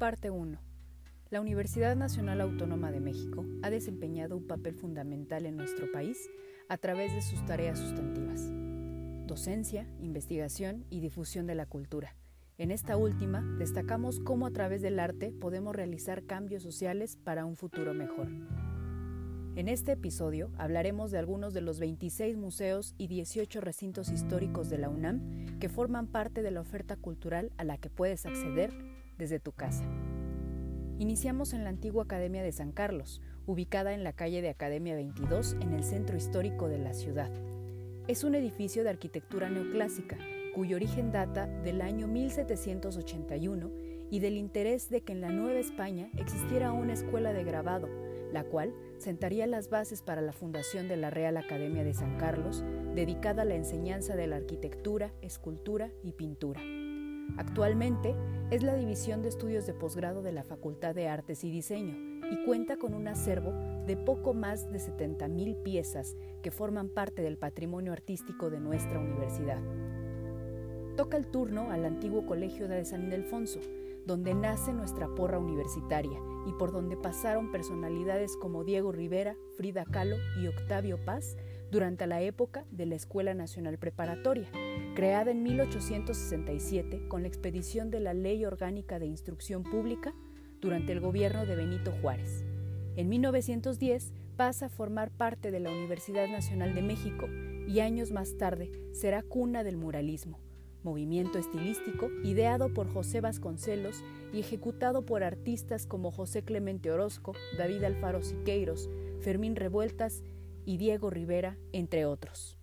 Parte 1. La Universidad Nacional Autónoma de México ha desempeñado un papel fundamental en nuestro país a través de sus tareas sustantivas. Docencia, investigación y difusión de la cultura. En esta última, destacamos cómo a través del arte podemos realizar cambios sociales para un futuro mejor. En este episodio hablaremos de algunos de los 26 museos y 18 recintos históricos de la UNAM que forman parte de la oferta cultural a la que puedes acceder desde tu casa. Iniciamos en la antigua Academia de San Carlos, ubicada en la calle de Academia 22 en el centro histórico de la ciudad. Es un edificio de arquitectura neoclásica cuyo origen data del año 1781 y del interés de que en la Nueva España existiera una escuela de grabado, la cual sentaría las bases para la fundación de la Real Academia de San Carlos, dedicada a la enseñanza de la arquitectura, escultura y pintura. Actualmente es la División de Estudios de Posgrado de la Facultad de Artes y Diseño y cuenta con un acervo de poco más de 70.000 piezas que forman parte del patrimonio artístico de nuestra universidad. Toca el turno al antiguo Colegio de San Ildefonso, donde nace nuestra porra universitaria y por donde pasaron personalidades como Diego Rivera, Frida Kahlo y Octavio Paz durante la época de la Escuela Nacional Preparatoria, creada en 1867 con la expedición de la Ley Orgánica de Instrucción Pública durante el gobierno de Benito Juárez. En 1910 pasa a formar parte de la Universidad Nacional de México y años más tarde será cuna del muralismo, movimiento estilístico ideado por José Vasconcelos y ejecutado por artistas como José Clemente Orozco, David Alfaro Siqueiros, Fermín Revueltas y Diego Rivera, entre otros.